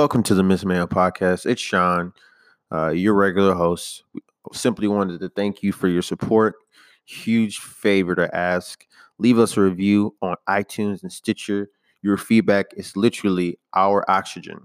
Welcome to the Miss Mayo podcast. It's Sean, uh, your regular host. Simply wanted to thank you for your support. Huge favor to ask. Leave us a review on iTunes and Stitcher. Your feedback is literally our oxygen.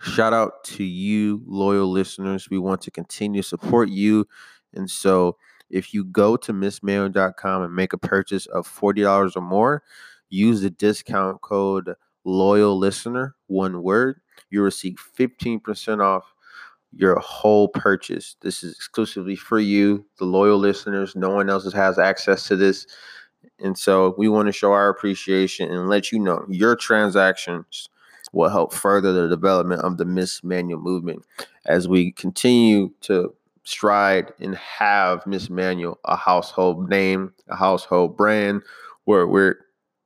Shout out to you, loyal listeners. We want to continue to support you. And so if you go to missmayo.com and make a purchase of $40 or more, use the discount code loyal listener, one word, you receive 15% off your whole purchase. This is exclusively for you, the loyal listeners. No one else has access to this. And so we want to show our appreciation and let you know your transactions will help further the development of the Miss Manual movement as we continue to stride and have Miss Manual a household name, a household brand, where we're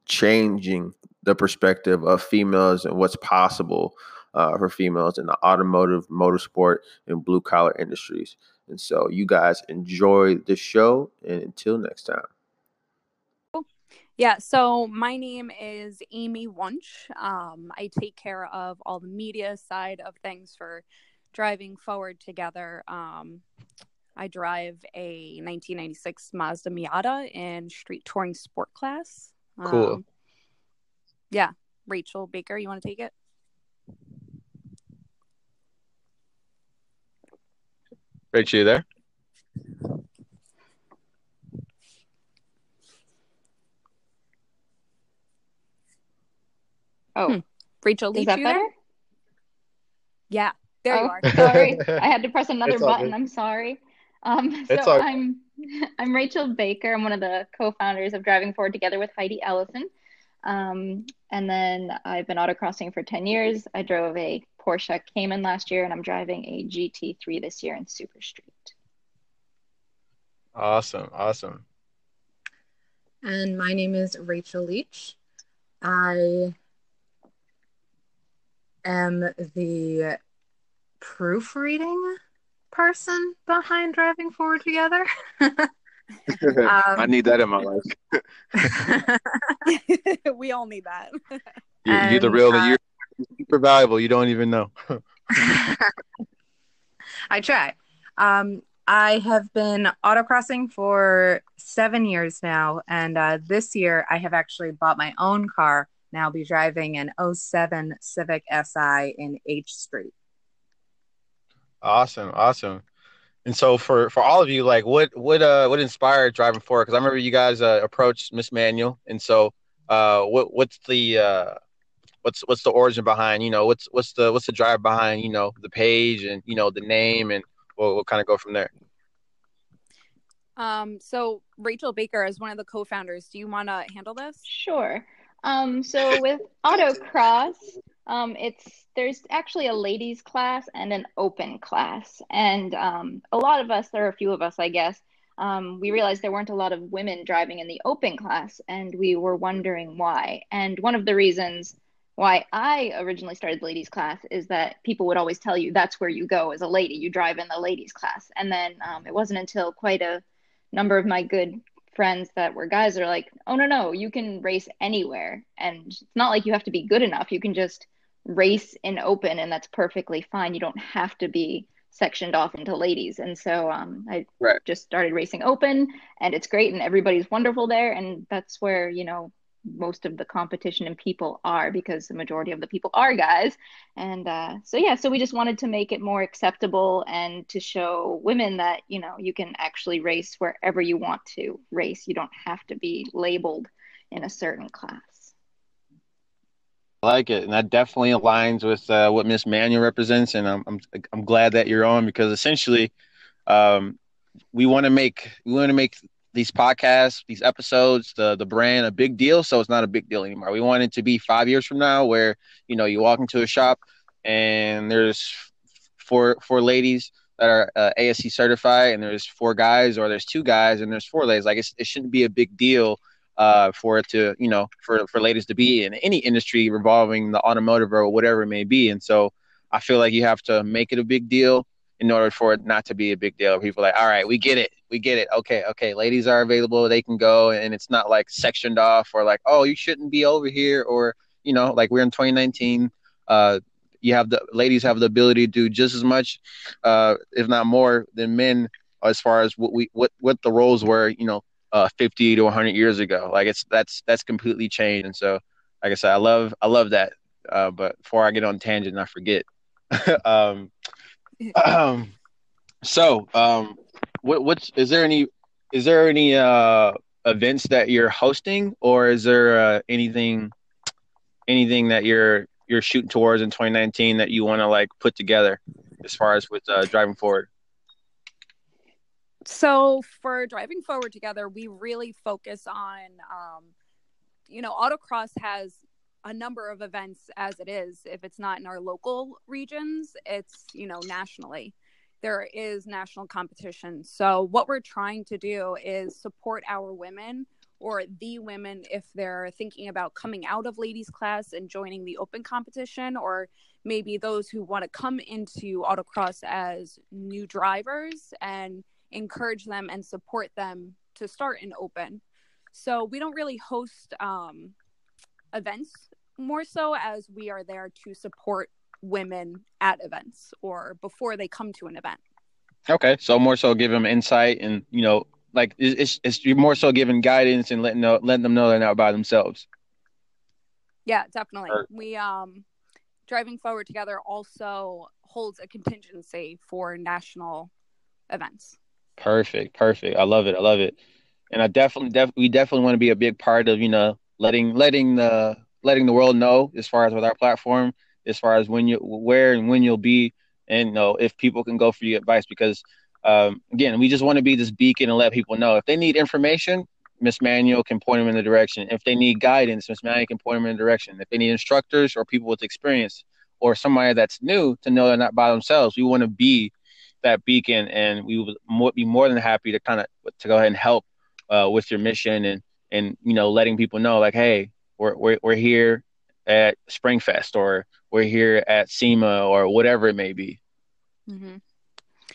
changing the perspective of females and what's possible uh, for females in the automotive, motorsport, and blue collar industries. And so, you guys enjoy the show, and until next time. Yeah, so my name is Amy Wunsch. Um, I take care of all the media side of things for driving forward together. Um, I drive a 1996 Mazda Miata in street touring sport class. Cool. Um, yeah, Rachel Baker, you want to take it? Rachel, you there? Oh, Hmm. Rachel, is Leach, that you better? there? Yeah, there you oh, are. sorry, I had to press another button. good. I'm sorry. Um, It's so all- I'm I'm Rachel Baker. I'm one of the co-founders of Driving Forward Together with Heidi Ellison. Um, and then I've been autocrossing for 10 years. I drove a Porsche Cayman last year, and I'm driving a GT3 this year in Super Street. Awesome, awesome. And my name is Rachel Leach. I am the proofreading person behind Driving Forward Together. I um, need that in my life. we all need that. You're, you're the real. uh, you're super valuable. You don't even know. I try. Um, I have been autocrossing for seven years now, and uh, this year I have actually bought my own car. Now I'll be driving an 07 Civic Si in H Street. Awesome, awesome. And so for for all of you, like what what uh what inspired driving forward? Because I remember you guys uh, approached Miss Manual, and so uh what what's the uh what's what's the origin behind you know what's what's the what's the drive behind you know the page and you know the name and we'll, we'll kind of go from there. Um, so Rachel Baker is one of the co-founders. Do you want to handle this? Sure. Um, so with autocross, um, it's there's actually a ladies class and an open class, and um, a lot of us, there are a few of us, I guess, um, we realized there weren't a lot of women driving in the open class, and we were wondering why. And one of the reasons why I originally started the ladies class is that people would always tell you that's where you go as a lady, you drive in the ladies class, and then um, it wasn't until quite a number of my good friends that were guys are like, oh no, no, you can race anywhere. And it's not like you have to be good enough. You can just race in open and that's perfectly fine. You don't have to be sectioned off into ladies. And so um, I Right. just started racing open and it's great and everybody's wonderful there. And that's where, you know, most of the competition and people are because the majority of the people are guys. And uh, so, yeah, so we just wanted to make it more acceptable and to show women that, you know, you can actually race wherever you want to race. You don't have to be labeled in a certain class. I like it, and that definitely aligns with uh, what Miss Manual represents, and I'm I'm I'm glad that you're on because essentially, um, we want to make we want to make these podcasts, these episodes, the the brand a big deal, so it's not a big deal anymore. We want it to be five years from now, where you know you walk into a shop and there's four four ladies that are uh, ASE certified, and there's four guys, or there's two guys and there's four ladies. Like it shouldn't be a big deal uh, for it to, you know, for, for ladies to be in any industry revolving the automotive or whatever it may be. And so I feel like you have to make it a big deal in order for it not to be a big deal. People like, all right, we get it. We get it. Okay. Okay. Ladies are available. They can go. And it's not like sectioned off or like, oh, you shouldn't be over here. Or, you know, like we're in 2019. Uh, you have the ladies have the ability to do just as much, uh, if not more, than men as far as what we what what the roles were, you know, uh, 50 to 100 years ago. Like it's that's that's completely changed. And so, like I said, I love I love that. Uh, but before I get on tangent, I forget. um, um, so, um, what what's is there any is there any uh events that you're hosting, or is there uh, anything anything that you're you're shooting towards in 2019 that you want to like put together as far as with uh, driving forward? So for driving forward together, we really focus on, um, you know, autocross has a number of events as it is. If it's not in our local regions, it's you know nationally. There is national competition. So what we're trying to do is support our women or the women if they're thinking about coming out of ladies class and joining the open competition or maybe those who want to come into autocross as new drivers and encourage them and support them to start in open. So we don't really host um, events more so as we are there to support women at events or before they come to an event. Okay, so more so give them insight and you know, like it's it's you're more so giving guidance and letting know letting them know they're not by themselves. Yeah, definitely. Or, we um driving forward together also holds a contingency for national events. Perfect, perfect. I love it. I love it. And I definitely, def- we definitely want to be a big part of, you know, letting letting the letting the world know as far as with our platform, as far as when you where and when you'll be, and you know if people can go for your advice because um, again, we just want to be this beacon and let people know if they need information, Miss Manual can point them in the direction. If they need guidance, Miss Manual can point them in the direction. If they need instructors or people with experience or somebody that's new to know they're not by themselves, we want to be that beacon, and we would be more than happy to kind of to go ahead and help uh, with your mission and and you know letting people know like, hey, we're we're, we're here at Springfest or we're here at SEMA or whatever it may be. Mm-hmm.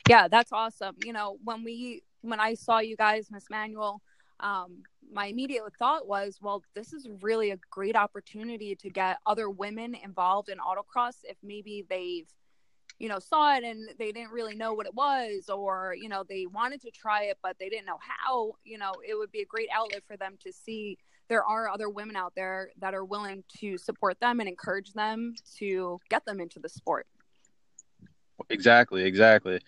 Yeah, that's awesome. You know, when we when I saw you guys, Miss Manual, um, my immediate thought was, well, this is really a great opportunity to get other women involved in autocross if maybe they've you know saw it and they didn't really know what it was or you know they wanted to try it but they didn't know how you know it would be a great outlet for them to see there are other women out there that are willing to support them and encourage them to get them into the sport exactly exactly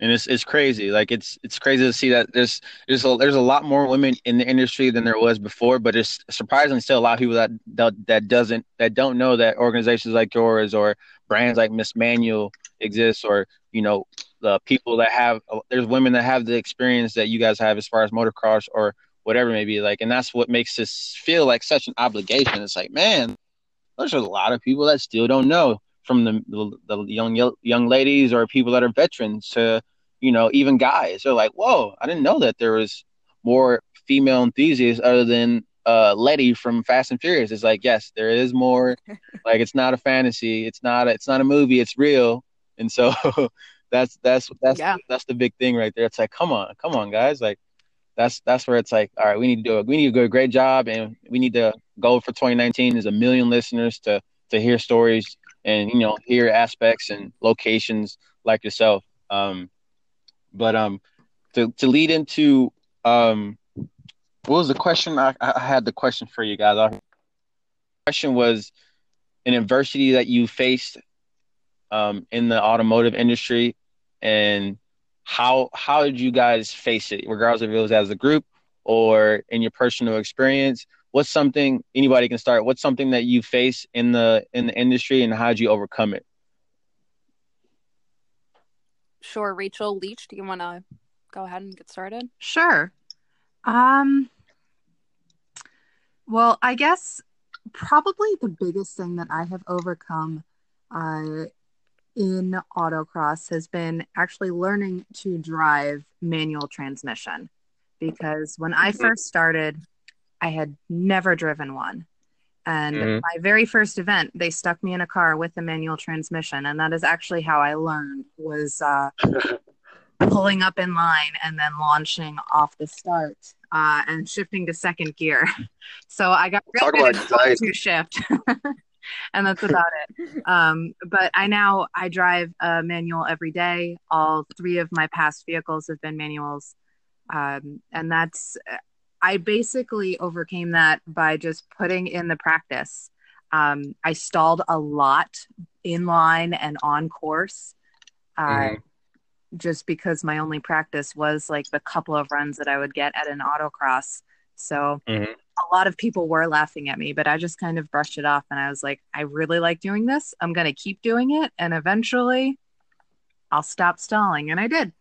and it's it's crazy. Like it's it's crazy to see that there's there's a, there's a lot more women in the industry than there was before, but it's surprisingly still a lot of people that that, that doesn't that don't know that organizations like yours or brands like Miss Manual exists, or you know the people that have there's women that have the experience that you guys have as far as motocross or whatever may be like, and that's what makes this feel like such an obligation. It's like man, there's a lot of people that still don't know from the, the, the young young ladies or people that are veterans to you know even guys. They're like, whoa, I didn't know that there was more female enthusiasts other than uh, Letty from Fast and Furious. It's like, yes, there is more. like, it's not a fantasy. It's not. A, it's not a movie. It's real. And so, that's that's that's yeah. that's the big thing right there. It's like, come on, come on, guys. Like, that's that's where it's like, all right, we need to do it. We need to do a great job, and we need to go for 2019 is a million listeners to to hear stories and you know hear aspects and locations like yourself. Um, but um, to to lead into um, what was the question? I, I had the question for you guys. Our question was an adversity that you faced um, in the automotive industry, and how how did you guys face it, regardless if it was as a group or in your personal experience? what's something anybody can start what's something that you face in the in the industry and how did you overcome it? Sure rachel leach do you want to go ahead and get started? Sure. Um well i guess probably the biggest thing that i have overcome uh, in autocross has been actually learning to drive manual transmission because when i mm-hmm. first started I had never driven one. And mm-hmm. my very first event, they stuck me in a car with a manual transmission, and that is actually how I learned was uh, pulling up in line and then launching off the start uh, and shifting to second gear. So I got real Talk good at to shift. and that's about it. Um, but I now I drive a manual every day. All three of my past vehicles have been manuals, um, and that's I basically overcame that by just putting in the practice. Um, I stalled a lot in line and on course. Uh, mm-hmm. Just because my only practice was like the couple of runs that I would get at an autocross. So mm-hmm. a lot of people were laughing at me, but I just kind of brushed it off and I was like, I really like doing this. I'm going to keep doing it. And eventually I'll stop stalling. And I did.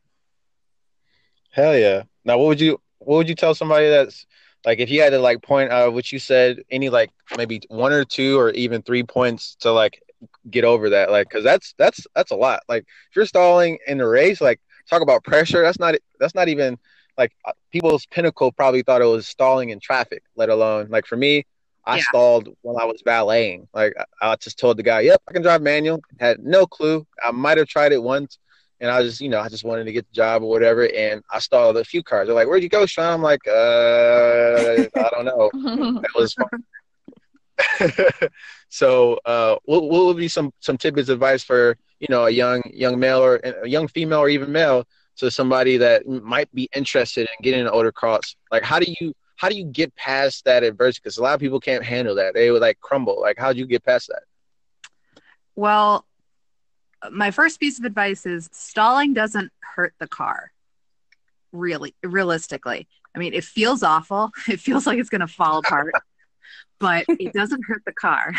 Hell yeah. Now, what would you, what would you tell somebody that's like if you had to like point out what you said any like maybe one or two or even three points to like get over that like because that's that's that's a lot like if you're stalling in the race like talk about pressure that's not that's not even like uh, people's pinnacle probably thought it was stalling in traffic let alone like for me i yeah. stalled while i was valeting like I, I just told the guy yep i can drive manual had no clue i might have tried it once and I just, you know, I just wanted to get the job or whatever. And I stalled a few cars. They're like, "Where'd you go, Sean?" I'm like, "Uh, I don't know." that was fun. so, uh, what, what would be some some tidbits advice for you know a young young male or a young female or even male to somebody that might be interested in getting an autocross? Like, how do you how do you get past that adversity? Because a lot of people can't handle that; they would like crumble. Like, how do you get past that? Well, my first piece of advice is stalling doesn't hurt the car really realistically i mean it feels awful it feels like it's going to fall apart but it doesn't hurt the car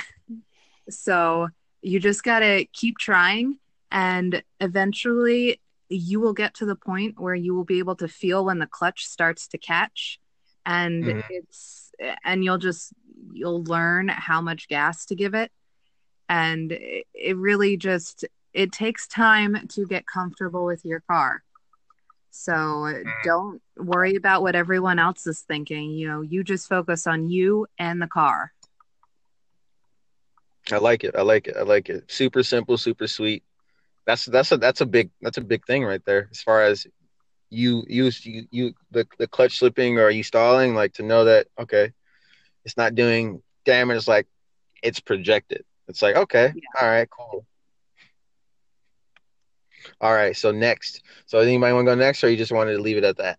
so you just got to keep trying and eventually you will get to the point where you will be able to feel when the clutch starts to catch and mm-hmm. it's and you'll just you'll learn how much gas to give it and it really just it takes time to get comfortable with your car. So mm. don't worry about what everyone else is thinking. You know, you just focus on you and the car. I like it. I like it. I like it. Super simple, super sweet. That's that's a that's a big that's a big thing right there. As far as you use you, you the the clutch slipping or you stalling, like to know that okay, it's not doing damage like it's projected. It's like okay, yeah. all right, cool. All right. So next. So anybody want to go next, or you just wanted to leave it at that?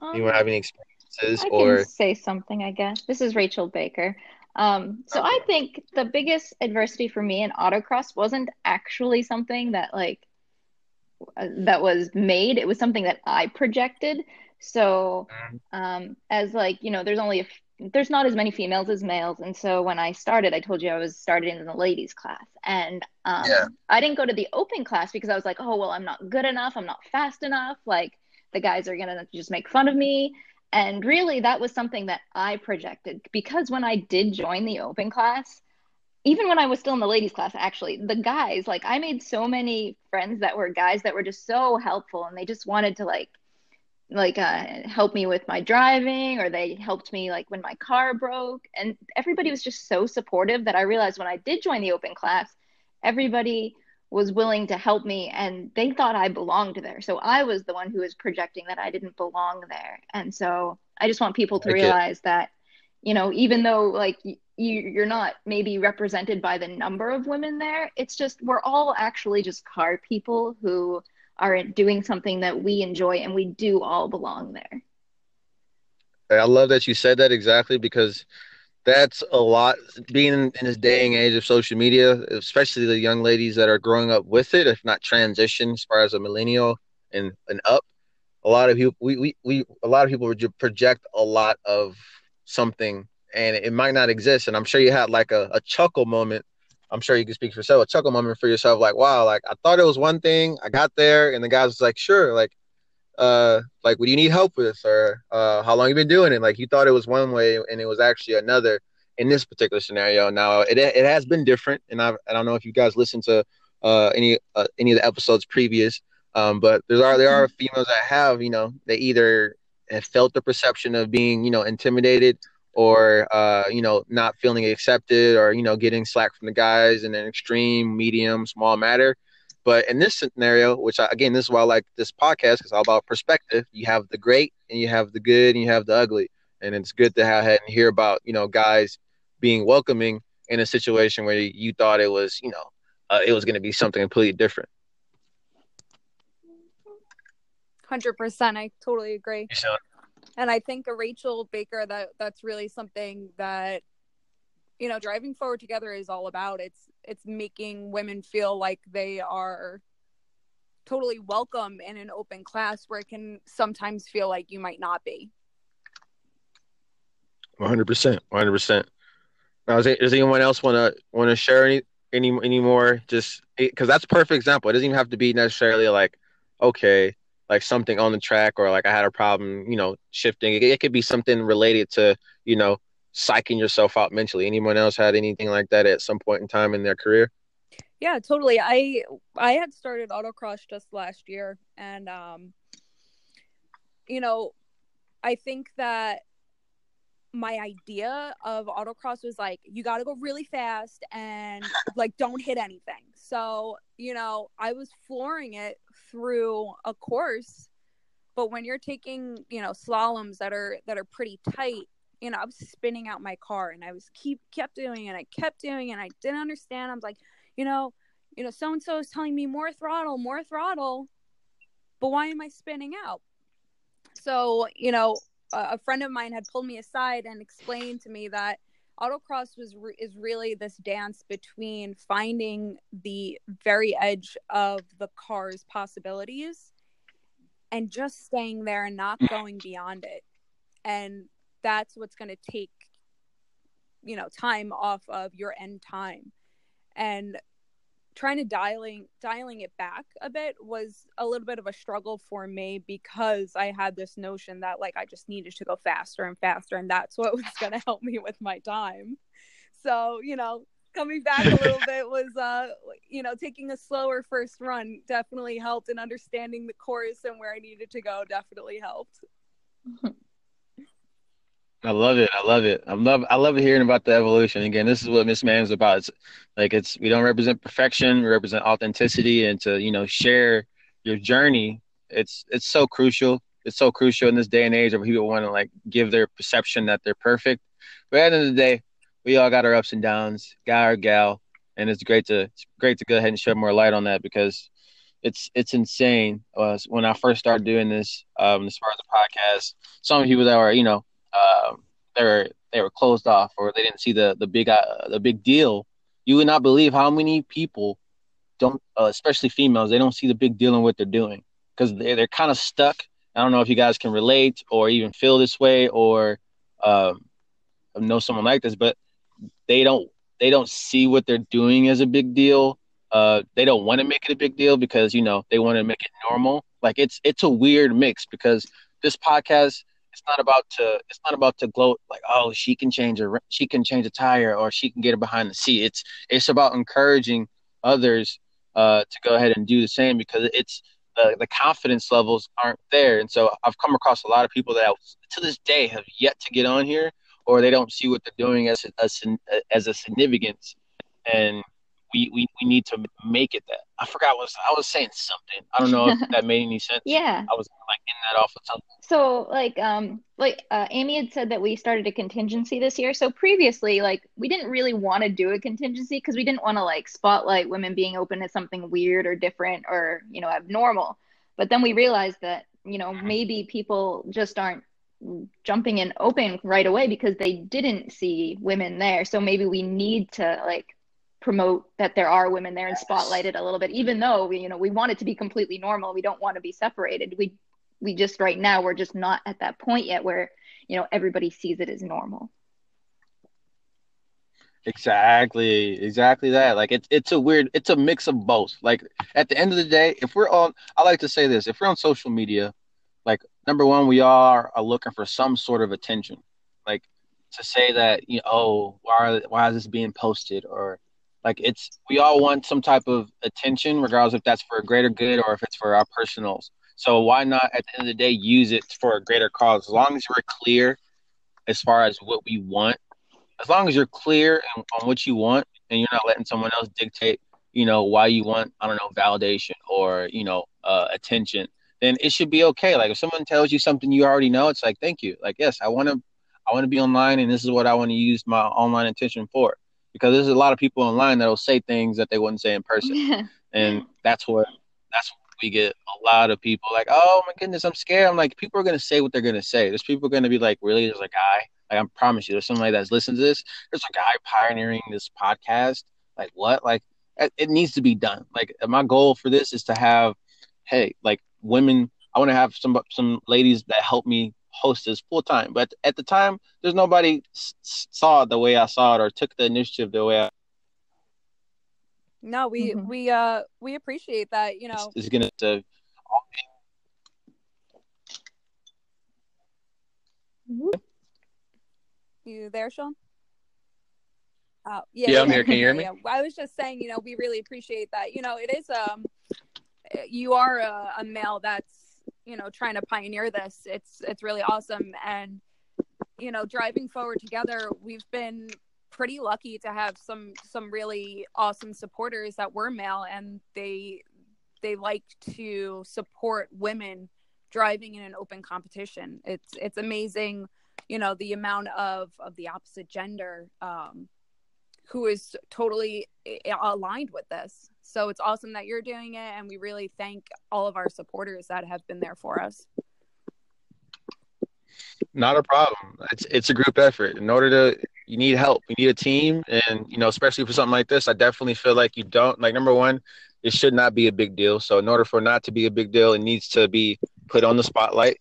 Um, you want to have any experiences, I or say something? I guess this is Rachel Baker. Um, so okay. I think the biggest adversity for me in autocross wasn't actually something that like uh, that was made. It was something that I projected. So, mm-hmm. um, as like you know, there's only a there's not as many females as males and so when i started i told you i was started in the ladies class and um, yeah. i didn't go to the open class because i was like oh well i'm not good enough i'm not fast enough like the guys are gonna just make fun of me and really that was something that i projected because when i did join the open class even when i was still in the ladies class actually the guys like i made so many friends that were guys that were just so helpful and they just wanted to like like uh, help me with my driving or they helped me like when my car broke. And everybody was just so supportive that i realized when i did join the open class everybody was willing to help me and they thought i belonged there so i was the one who was projecting that i didn't belong there and so i just want people to like realize it. that you know even though like you you're not maybe represented by the number of women there it's just we're all actually just car people who are doing something that we enjoy and we do all belong there. I love that you said that exactly because that's a lot being in, this day and age of social media, especially the young ladies that are growing up with it, if not transition as far as a millennial and, and up. A lot of people we, we, we a lot of people project a lot of something and it might not exist. And I'm sure you had like a, a chuckle moment I'm sure you can speak for yourself, a chuckle moment for yourself, like, wow, like I thought it was one thing, I got there, and the guy was like, sure, like, uh, like, what do you need help with, or uh, how long you been doing it? Like, you thought it was one way, and it was actually another in this particular scenario. Now, it it has been different, and I I don't know if you guys listened to uh any uh, any of the episodes previous, um, but there are there are females that have, you know, they either felt the perception of being, you know, intimidated or uh, you know not feeling accepted or you know getting slack from the guys in an extreme medium small matter but in this scenario which I, again this is why i like this podcast because it's all about perspective you have the great and you have the good and you have the ugly and it's good to have and hear about you know guys being welcoming in a situation where you thought it was, you know, uh, it was going to be something completely different. Hundred percent, I totally agree. And I think a Rachel Baker that that's really something that you know driving forward together is all about. It's it's making women feel like they are totally welcome in an open class where it can sometimes feel like you might not be. 100%. 100%. Now, does, does anyone else want to want to share any any any more? Just because that's a perfect example. It doesn't even have to be necessarily like okay, like something on the track or like I had a problem, you know, shifting. It, it could be something related to you know psyching yourself out mentally. Anyone else had anything like that at some point in time in their career? Yeah, totally. I I had started autocross just last year, and um, you know, I think that my idea of autocross was like you got to go really fast and like don't hit anything. So, you know, I was flooring it through a course, but when you're taking, you know, slaloms that are that are pretty tight, you know, I was spinning out my car and I was keep kept doing it. I kept doing it and I didn't understand. I was like, you know, you know, so and so is telling me more throttle, more throttle, but why am I spinning out? So, you know, a friend of mine had pulled me aside and explained to me that autocross was re- is really this dance between finding the very edge of the car's possibilities and just staying there and not going beyond it and that's what's going to take you know time off of your end time and trying to dialing dialing it back a bit was a little bit of a struggle for me because I had this notion that like I just needed to go faster and faster and that's what was going to help me with my time. So, you know, coming back a little bit was uh you know, taking a slower first run definitely helped and understanding the course and where I needed to go definitely helped. I love it. I love it. I love I love hearing about the evolution. Again, this is what Miss Man is about. It's like it's we don't represent perfection, we represent authenticity and to, you know, share your journey. It's it's so crucial. It's so crucial in this day and age where people want to like give their perception that they're perfect. But at the end of the day, we all got our ups and downs, guy or gal, and it's great to it's great to go ahead and shed more light on that because it's it's insane. Uh, when I first started doing this, um, as far as the podcast, some people that were you know um, they were they were closed off or they didn't see the the big uh, the big deal, you would not believe how many people don't, uh, especially females, they don't see the big deal in what they're doing because they're they're kind of stuck. I don't know if you guys can relate or even feel this way or um, know someone like this, but they don't they don't see what they're doing as a big deal. Uh, they don't want to make it a big deal because you know they want to make it normal. Like it's it's a weird mix because this podcast it's not about to it's not about to gloat like oh she can change a she can change a tire or she can get it behind the seat. It's it's about encouraging others uh, to go ahead and do the same because it's uh, the confidence levels aren't there. And so i've come across a lot of people that to this day have yet to get on here or they don't see what they're doing as a, as a significance. And we, we, we need to make it that. I forgot what I was saying something. I don't know if that made any sense. yeah. I was like in that off of something. So like um like uh, Amy had said that we started a contingency this year. So previously like we didn't really want to do a contingency because we didn't want to like spotlight women being open to something weird or different or you know abnormal. But then we realized that you know maybe people just aren't jumping in open right away because they didn't see women there. So maybe we need to like promote that there are women there and spotlight it a little bit even though we you know we want it to be completely normal. We don't want to be separated. We we just right now we're just not at that point yet where you know everybody sees it as normal. Exactly. Exactly that. Like it's it's a weird it's a mix of both. Like at the end of the day if we're on i like to say this if we're on social media like number one we are, are looking for some sort of attention. Like to say that you know oh why why is this being posted? Or like it's we all want some type of attention, regardless if that's for a greater good or if it's for our personals. So why not at the end of the day use it for a greater cause? As long as we're clear as far as what we want, as long as you're clear on, what you want and you're not letting someone else dictate, you know, why you want, I don't know, validation or, you know, uh, attention, then it should be okay. Like if someone tells you something you already know, it's like, thank you. Like, yes, I want to, I want to be online and this is what I want to use my online attention for because there's a lot of people online that'll say things that they wouldn't say in person, and that's what that's what we get a lot of people like, oh my goodness, I'm scared. I'm like, people are gonna say what they're gonna say. There's people gonna be like, really? There's a guy. Like I promise you, there's somebody that's listening to this. There's a guy pioneering this podcast. Like what? Like it needs to be done. Like my goal for this is to have, hey, like women. I want to have some some ladies that help me host this full time. But at the time, there's nobody s- saw it the way I saw it or took the initiative the way I. No, we mm-hmm. we uh we appreciate that. You know, it's, it's gonna. To, you there, Sean? Oh, yeah, yeah, I'm here. Can you hear me? Yeah. I was just saying, you know, we really appreciate that. You know, it is um, you are a, a male that's you know trying to pioneer this. It's it's really awesome, and you know, driving forward together, we've been pretty lucky to have some some really awesome supporters that were male, and they they like to support women driving in an open competition. It's it's amazing, you know, the amount of of the opposite gender um, who is totally aligned with this. So it's awesome that you're doing it, and we really thank all of our supporters that have been there for us. Not a problem. It's it's a group effort. In order to, you need help. You need a team, and you know, especially for something like this, I definitely feel like you don't. Like number one, it should not be a big deal. So in order for not to be a big deal, it needs to be put on the spotlight,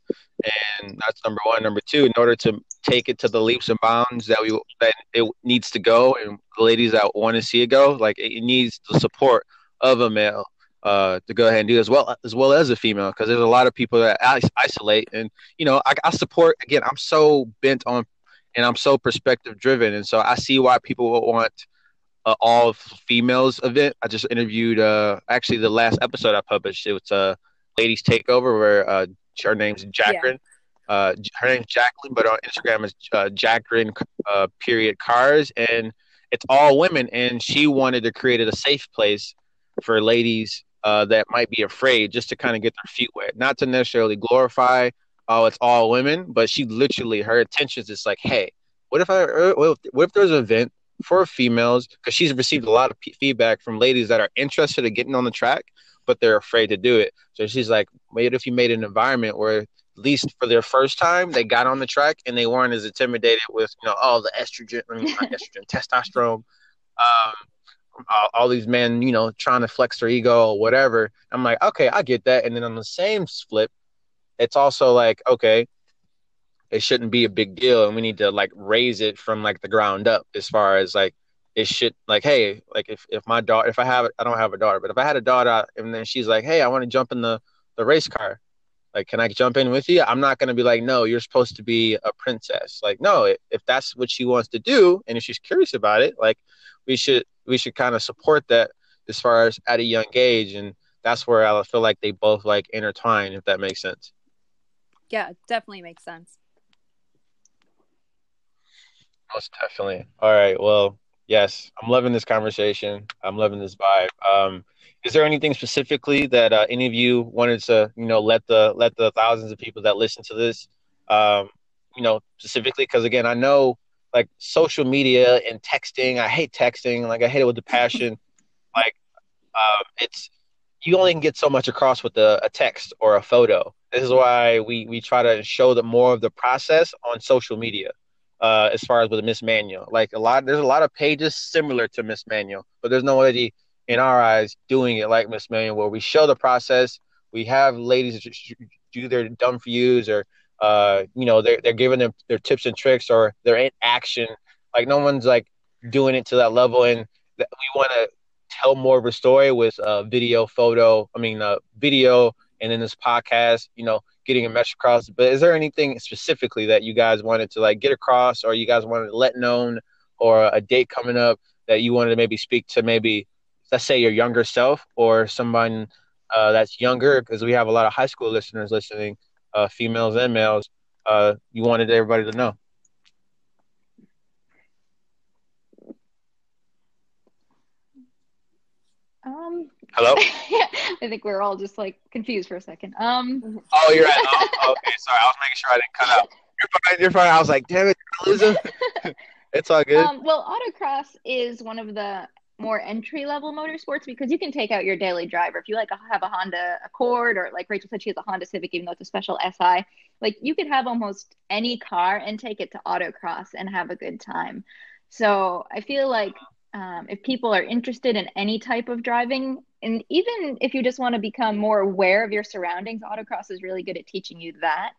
and that's number one. Number two, in order to take it to the leaps and bounds that we that it needs to go, and the ladies that want to see it go, like it needs the support of a male uh, to go ahead and do as well as well as a female because there's a lot of people that isolate and you know I, I, support again i'm so bent on and i'm so perspective driven and so i see why people want uh, all females event i just interviewed uh actually the last episode i published it was a uh, ladies takeover where uh her name's jacqueline yeah. uh her name's jacqueline but on instagram is uh, jacqueline uh, period cars and it's all women and she wanted to create a safe place for ladies uh, that might be afraid just to kind of get their feet wet, not to necessarily glorify, oh, it's all women, but she literally, her intentions is like, hey, what if I, uh, what if, what if there's an event for females? Because she's received a lot of p- feedback from ladies that are interested in getting on the track, but they're afraid to do it. So she's like, what if you made an environment where at least for their first time they got on the track and they weren't as intimidated with you know all the estrogen, I mean, estrogen, testosterone, um, all, all, these men, you know, trying to flex their ego or whatever. I'm like, okay, I get that. And then on the same flip, it's also like, okay, it shouldn't be a big deal, and we need to like raise it from like the ground up as far as like it should like, hey, like if if my daughter, if I have, I don't have a daughter, but if I had a daughter, and then she's like, hey, I want to jump in the the race car. Like, can I jump in with you? I'm not gonna be like, no, you're supposed to be a princess. Like, no, if, if that's what she wants to do, and if she's curious about it, like, we should we should kind of support that as far as at a young age and that's where I feel like they both like intertwine if that makes sense. Yeah, definitely makes sense. Most definitely. All right. Well, yes, I'm loving this conversation. I'm loving this vibe. Um, is there anything specifically that uh, any of you wanted to, you know, let the let the thousands of people that listen to this, um, you know, specifically? Because again, I know like social media and texting. I hate texting. Like I hate it with the passion. like uh, it's you only can get so much across with a, a, text or a photo. This is why we we try to show the more of the process on social media. Uh, as far as with Miss Manual, like a lot, there's a lot of pages similar to Miss Manual, but there's nobody in our eyes doing it like Miss Manual, where we show the process. We have ladies do their done for yous or uh, you know, they're they're giving them their tips and tricks or they're in action. Like no one's like doing it to that level, and we want to tell more of a story with uh, video, photo. I mean, uh, video, and then this podcast. You know, getting a message across. But is there anything specifically that you guys wanted to like get across, or you guys wanted to let known, or a date coming up that you wanted to maybe speak to maybe, let's say your younger self or someone uh, that's younger, because we have a lot of high school listeners listening uh, females and males, uh, you wanted everybody to know. Um. Hello. I think we are all just like confused for a second. Um. Oh, you're right. Oh, okay, sorry. I was making sure I didn't cut out. You're fine. You're fine. I was like, damn it, losing. It's all good. Um, well, autocross is one of the more entry level motorsports because you can take out your daily driver if you like have a Honda Accord or like Rachel said she has a Honda Civic even though it's a special SI like you could have almost any car and take it to autocross and have a good time so I feel like um, if people are interested in any type of driving and even if you just want to become more aware of your surroundings autocross is really good at teaching you that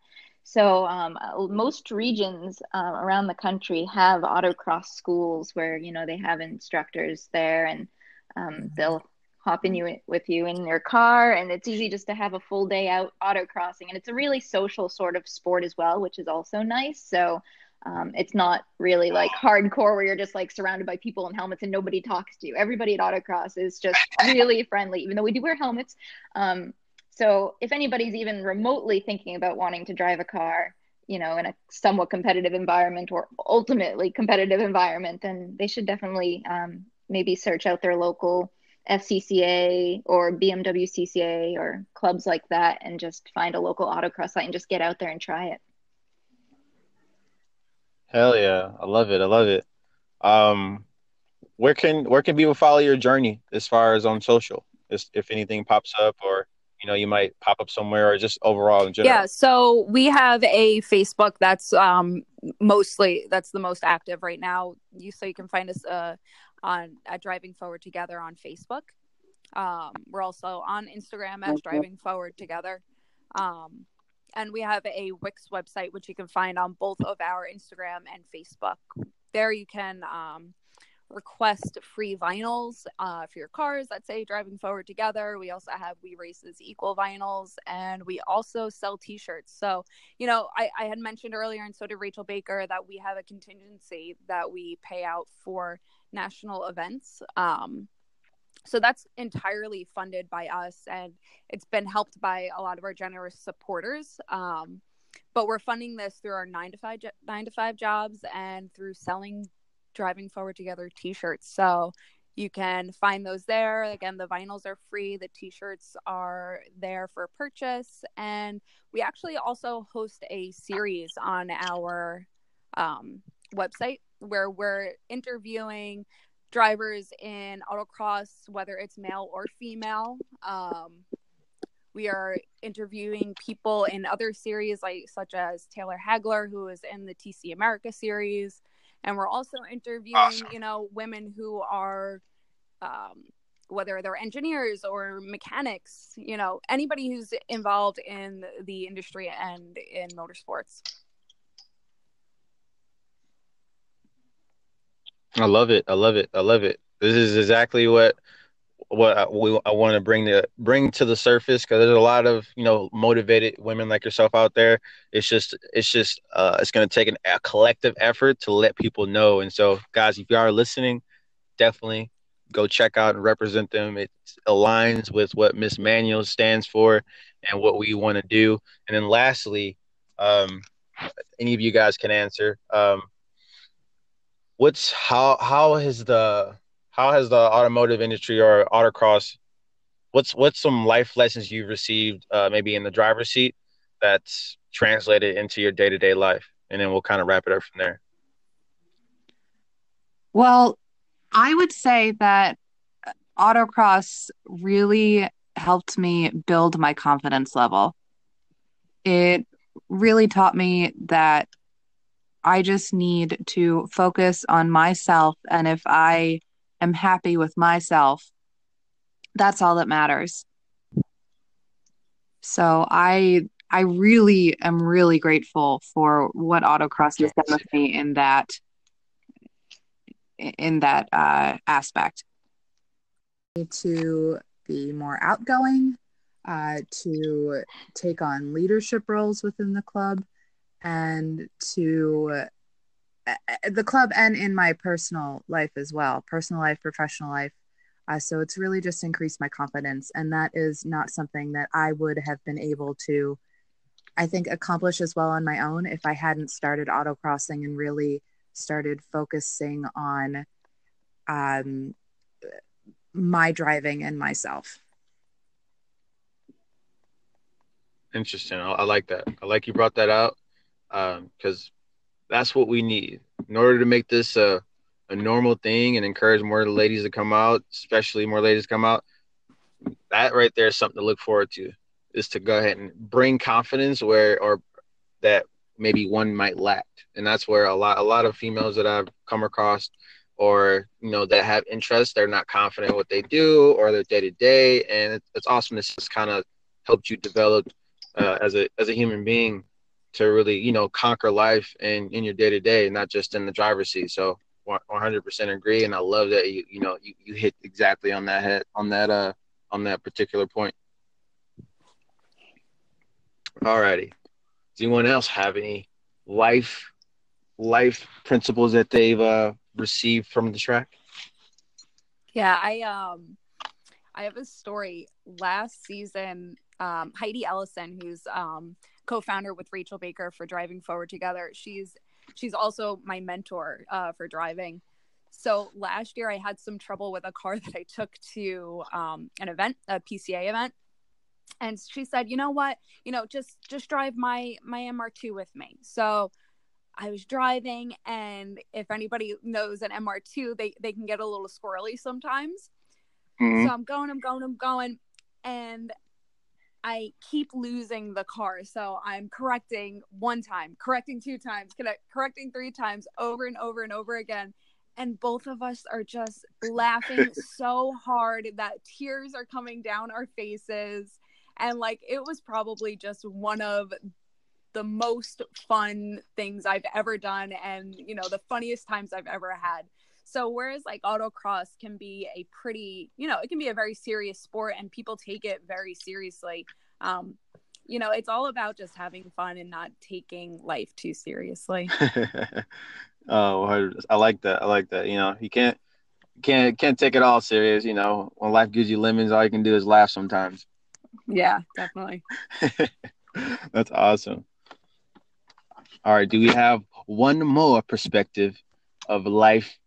so um, uh, most regions uh, around the country have autocross schools where you know they have instructors there, and um, mm-hmm. they'll hop in you with you in their car, and it's easy just to have a full day out autocrossing, and it's a really social sort of sport as well, which is also nice. So. Um, it's not really like hardcore where you're just like surrounded by people in helmets and nobody talks to you. Everybody at autocross is just really friendly, even though we do wear helmets. Um, so if anybody's even remotely thinking about wanting to drive a car, you know, in a somewhat competitive environment or ultimately competitive environment, then they should definitely um, maybe search out their local SCCA or BMW CCA or clubs like that and just find a local autocross site and just get out there and try it. Hell yeah. I love it. I love it. Um, where can where can people follow your journey as far as on social? If, if anything pops up or you know you might pop up somewhere or just overall in general yeah so we have a facebook that's um mostly that's the most active right now you so you can find us uh on at driving forward together on facebook um we're also on instagram as driving forward together um and we have a wix website which you can find on both of our instagram and facebook there you can um request free vinyls uh, for your cars that say driving forward together. We also have We Races Equal vinyls and we also sell t shirts. So, you know, I, I had mentioned earlier, and so did Rachel Baker, that we have a contingency that we pay out for national events. Um, so that's entirely funded by us and it's been helped by a lot of our generous supporters. Um, but we're funding this through our nine to five nine to five jobs and through selling driving forward together t-shirts so you can find those there again the vinyls are free the t-shirts are there for purchase and we actually also host a series on our um, website where we're interviewing drivers in autocross whether it's male or female. Um, we are interviewing people in other series like such as taylor hagler who is in the tc america series. And we're also interviewing awesome. you know women who are um, whether they're engineers or mechanics you know anybody who's involved in the industry and in motorsports i love it i love it i love it this is exactly what what I, we, I want to bring to bring to the surface because there's a lot of you know motivated women like yourself out there. It's just it's just uh, it's going to take an, a collective effort to let people know. And so, guys, if you are listening, definitely go check out and represent them. It aligns with what Miss Manual stands for and what we want to do. And then lastly, um, any of you guys can answer. Um, what's how how has the how has the automotive industry or autocross what's what's some life lessons you've received uh, maybe in the driver's seat that's translated into your day-to-day life? And then we'll kind of wrap it up from there. Well i would say that autocross really helped me build my confidence level. It really taught me that i just need to focus on myself and if i am happy with myself, that's all that matters. So I I really am really grateful for what autocross has done with me in that in that uh, aspect. To be more outgoing, uh, to take on leadership roles within the club, and to the club and in my personal life as well personal life professional life. Uh, so it's really just increased my confidence and that is not something that i would have been able to i think accomplish as well on my own if i hadn't started autocrossing and really started focusing on um, my driving and myself. Interesting. I, I, like that. I like you brought that out because um, that's what we need. in order to make this a, a normal thing and encourage more ladies to come out, especially more ladies come out, that right there is something to look forward to. Is to go ahead and bring confidence where or that maybe one might lack, and that's where a lot a lot of females that I've come across or you know that have interest they're not confident what they do or their day to day and it's, awesome to just kind of helped you develop uh, as a as a human being to really you know conquer life and in your day to day, not just in the driver's seat. So 100% agree, and I love that you you know you, you hit exactly on that head on that uh on that particular point. Alrighty, does anyone else have any life life principles that they've uh, received from the track? Yeah, I um I have a story last season um, Heidi Ellison, who's um, co-founder with Rachel Baker for Driving Forward Together. She's she's also my mentor uh, for driving. So last year I had some trouble with a car that I took to um, an event, a PCA event, and she said, "You know what? You know, just just drive my my MR2 with me." So I was driving, and if anybody knows an MR2, they they can get a little squirrely sometimes. Mm-hmm. So I'm going, I'm going, I'm going, and I keep losing the car. So I'm correcting one time, correcting two times, correcting three times over and over and over again. And both of us are just laughing so hard that tears are coming down our faces. And like it was probably just one of the most fun things I've ever done and, you know, the funniest times I've ever had. So whereas like autocross can be a pretty, you know, it can be a very serious sport and people take it very seriously. Um, you know, it's all about just having fun and not taking life too seriously. oh, I like that. I like that. You know, you can't can't can't take it all serious. You know, when life gives you lemons, all you can do is laugh sometimes. Yeah, definitely. That's awesome. All right, do we have one more perspective of life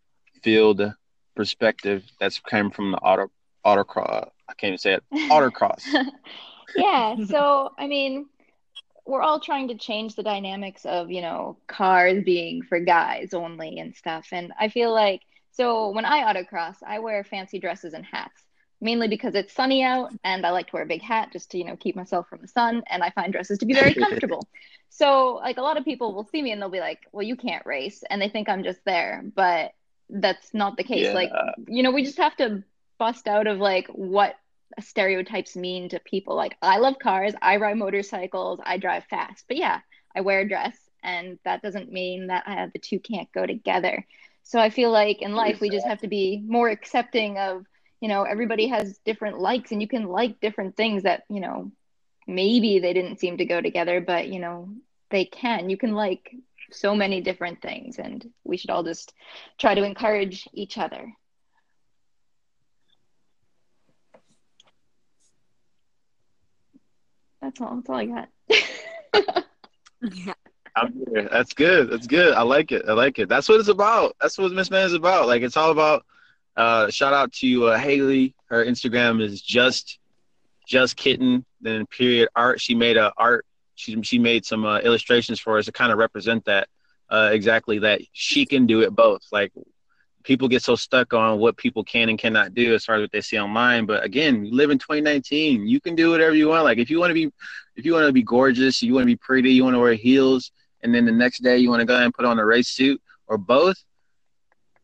field perspective that's came from the auto autocross. I can't even say it. Autocross. yeah. So I mean, we're all trying to change the dynamics of you know cars being for guys only and stuff. And I feel like so when I autocross, I wear fancy dresses and hats mainly because it's sunny out and I like to wear a big hat just to, you know, keep myself from the sun. And I find dresses to be very comfortable. so, like, a lot of people will see me and they'll be like, well, you can't race. And they think I'm just there. But that's not the case. Yeah. Like, you know, we just have to bust out of like what stereotypes mean to people. Like, I love cars, I ride motorcycles, I drive fast. But yeah, I wear a dress. And that doesn't mean that uh, the two can't go together. So I feel like in life, we just have to be more accepting of, you know, everybody has different likes and you can like different things that, you know, maybe they didn't seem to go together, but, you know, they can. You can like so many different things and we should all just try to encourage each other. That's all that's all i got. Yeah that's good. That's good. I like it. I like it. That's what it's about. That's what Miss Manual is about. Like it's all about uh shout out to uh, haley her instagram is just just kitten then period art. She made a art she she made some uh, illustrations for us to kind of represent that uh, exactly that she can do it both. Like people get so stuck on what people can and cannot do as far as what they see online. But again, you live in 2019. You can do whatever you want. Like if you want to be, if you want to be gorgeous, you want to be pretty, you want to wear heels, and then the next day you want to go and put on a race suit or both,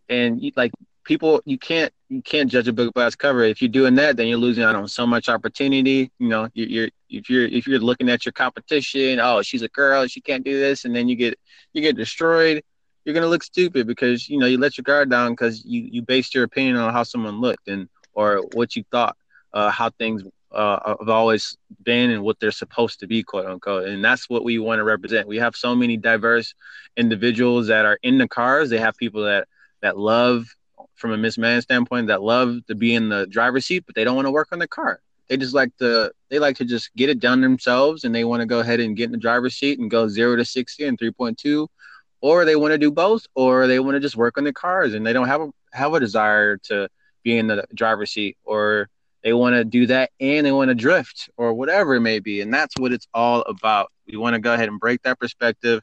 and you, like people you can't you can't judge a book by its cover. If you're doing that, then you're losing out on so much opportunity. You know, you're, you're if you're if you're looking at your competition, oh, she's a girl, she can't do this, and then you get you get destroyed. You're gonna look stupid because you know you let your guard down because you you based your opinion on how someone looked and or what you thought, uh, how things uh, have always been and what they're supposed to be, quote unquote. And that's what we want to represent. We have so many diverse individuals that are in the cars. They have people that that love from a Miss Manual standpoint that love to be in the driver's seat, but they don't want to work on the car. They just like to they like to just get it done themselves, and they want to go ahead and get in the driver's seat and go zero to sixty and three point two, or they want to do both, or they want to just work on their cars, and they don't have a have a desire to be in the driver's seat, or they want to do that and they want to drift, or whatever it may be, and that's what it's all about. We want to go ahead and break that perspective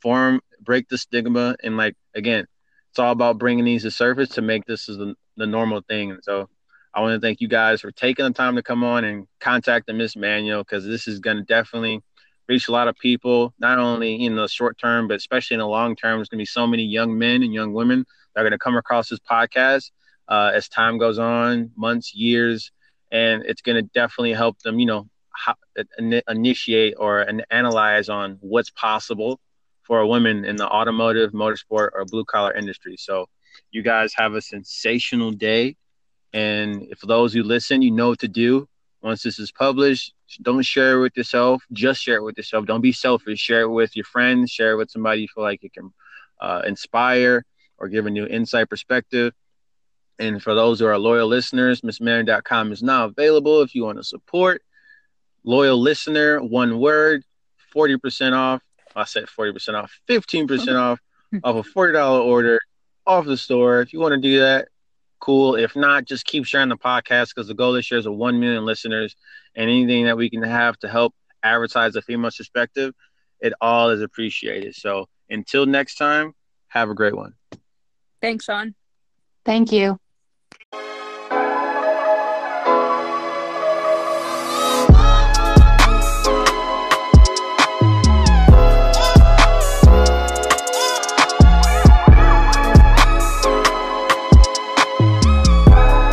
form, break the stigma, and like again, it's all about bringing these to surface to make this is the, the normal thing. So, I want to thank you guys for taking the time to come on and contact the Miss Manual because this is going to definitely reach a lot of people, not only in the short term, but especially in the long term. There's going to be so many young men and young women that are going to come across this podcast uh, as time goes on, months, years, and it's going to definitely help them, you know, initiate or an analyze on what's possible for a woman in the automotive, motorsport, or blue collar industry. So, you guys have a sensational day. And for those who listen, you know what to do. Once this is published, don't share it with yourself. Just share it with yourself. Don't be selfish. Share it with your friends. Share it with somebody you feel like it can uh, inspire or give a new insight perspective. And for those who are loyal listeners, MissManual.com is now available if you want to support. Loyal listener, one word, 40% off. I said 40% off, 15% off of a $40 order off the store. If you want to do that, cool. If not, just keep sharing the podcast because the goal this year is a 1 million listeners. And anything that we can have to help advertise the female perspective, it all is appreciated. So until next time, have a great one. Thanks, Sean. Thank you.